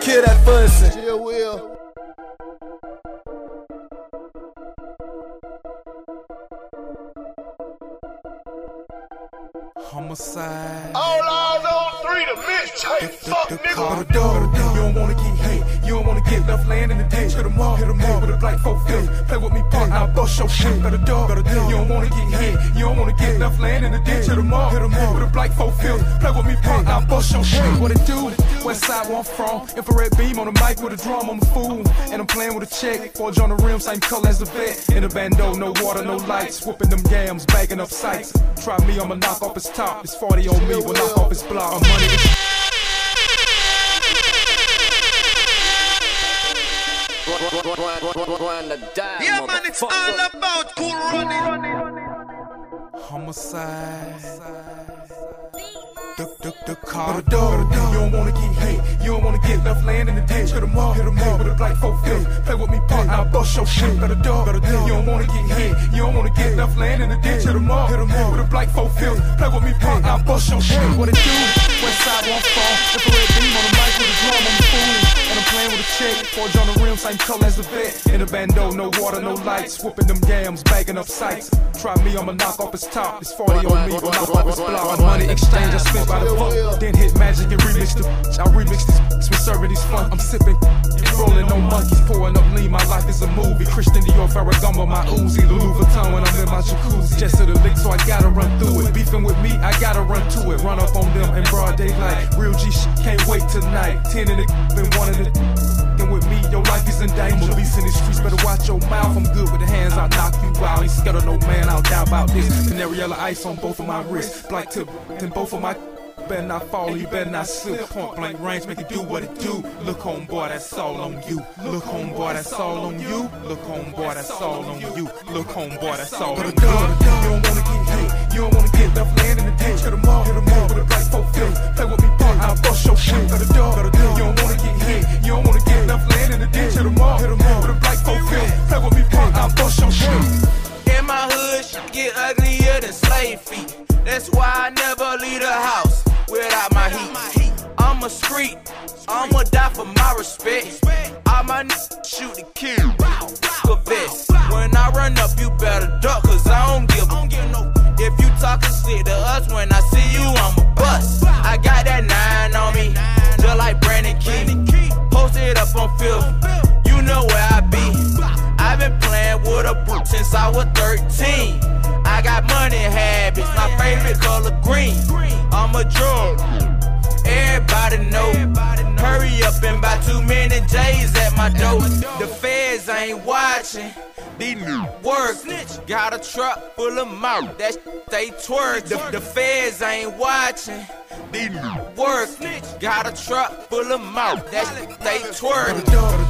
Kill that fussing. Chill, Will. Homicide. All eyes on three, the mixtape. Fuck the nigga. car door. You don't wanna get hate. You don't wanna get left laying in the day. ditch. Hit 'em all, hit 'em all with a black folk fist. Play with me, punk. I'll bust your shit. Better dog, better dog. You don't wanna get hit. You don't wanna get left laying in the ditch. Hit 'em all, hit 'em all with a black folk fist. Play with me, punk. I'll bust your shit. What it do? West side where I'm from. Infrared beam on the mic with a drum. I'm a fool. And I'm playing with a check. Forge on the rim, same color as the vet. In a bando, no water, no lights. Whooping them yams, bagging up sights. Try me, I'ma knock off his top. It's 40 on me, will knock off his block. I'm money. Yeah, man, it's all about cool running. Homicide. The, the, the car door. You don't wanna get hate. You don't wanna get left laying in the ditch. Hit all, hit all with a black folk fist. Play with me, punk. I'll bust your shit. Better dog. You don't wanna get hate. You don't wanna get left laying in the ditch. Hit all, hit all with a black folk fist. Play with me, punk. I'll bust your shit. What it do? West color as the vet. In a bando, oh, no water, no lights. Whooping them yams, bagging up sights. Try me, I'ma knock off his top. It's 40 on me, will knock off his block. Money exchange, I spent by the fuck. Then hit magic and remix the. I remix these. Been serving these fun. I'm sipping. Rolling no monkeys, pouring up lean. My life is a movie. Christian Dior, Ferragamo, my Uzi. Louis Vuitton when I'm in my jacuzzi. Just to the lick, so I gotta run through it. Beefing with me, I gotta run to it. Run up on them in broad daylight. Real G shit, can't wait tonight. Ten in the been one in the. With me, your life is in danger. Beast in the streets, better watch your mouth. I'm good with the hands, I'll knock you out. Ain't scared of no man, I'll die about this. Canariella ice on both of my wrists. Black tip, then both of my. Better not fall, you better not slip. Point blank range, make it do what it do. Look, home, boy, that's all on you. Look, home, boy, that's all on you. Look, home, boy, that's all on you. Look, home, boy, that's all on you. You don't wanna get hate, you don't wanna get left laying in the ditch. Hit 'em all, hit 'em all with a That's why I never leave the house without my heat. I'm a street, I'ma die for my respect. All my niggas shoot to kill, for vest. When I run up, you better duck, cause I don't give a no. If you talking shit to us, when I see you, I'ma bust. I got that nine on me, just like Brandon Key. Posted up on Phil, you know where I be. I've been playing with a brute since I was 13. I got money habits, my favorite color green. I'm a drug. Everybody know. Hurry up and buy too many J's at my door. The feds ain't watching. These new work. Got a truck full of mouth. That they twerk. The, the feds ain't watching. These new work. Got a truck full of mouth. That they twerk.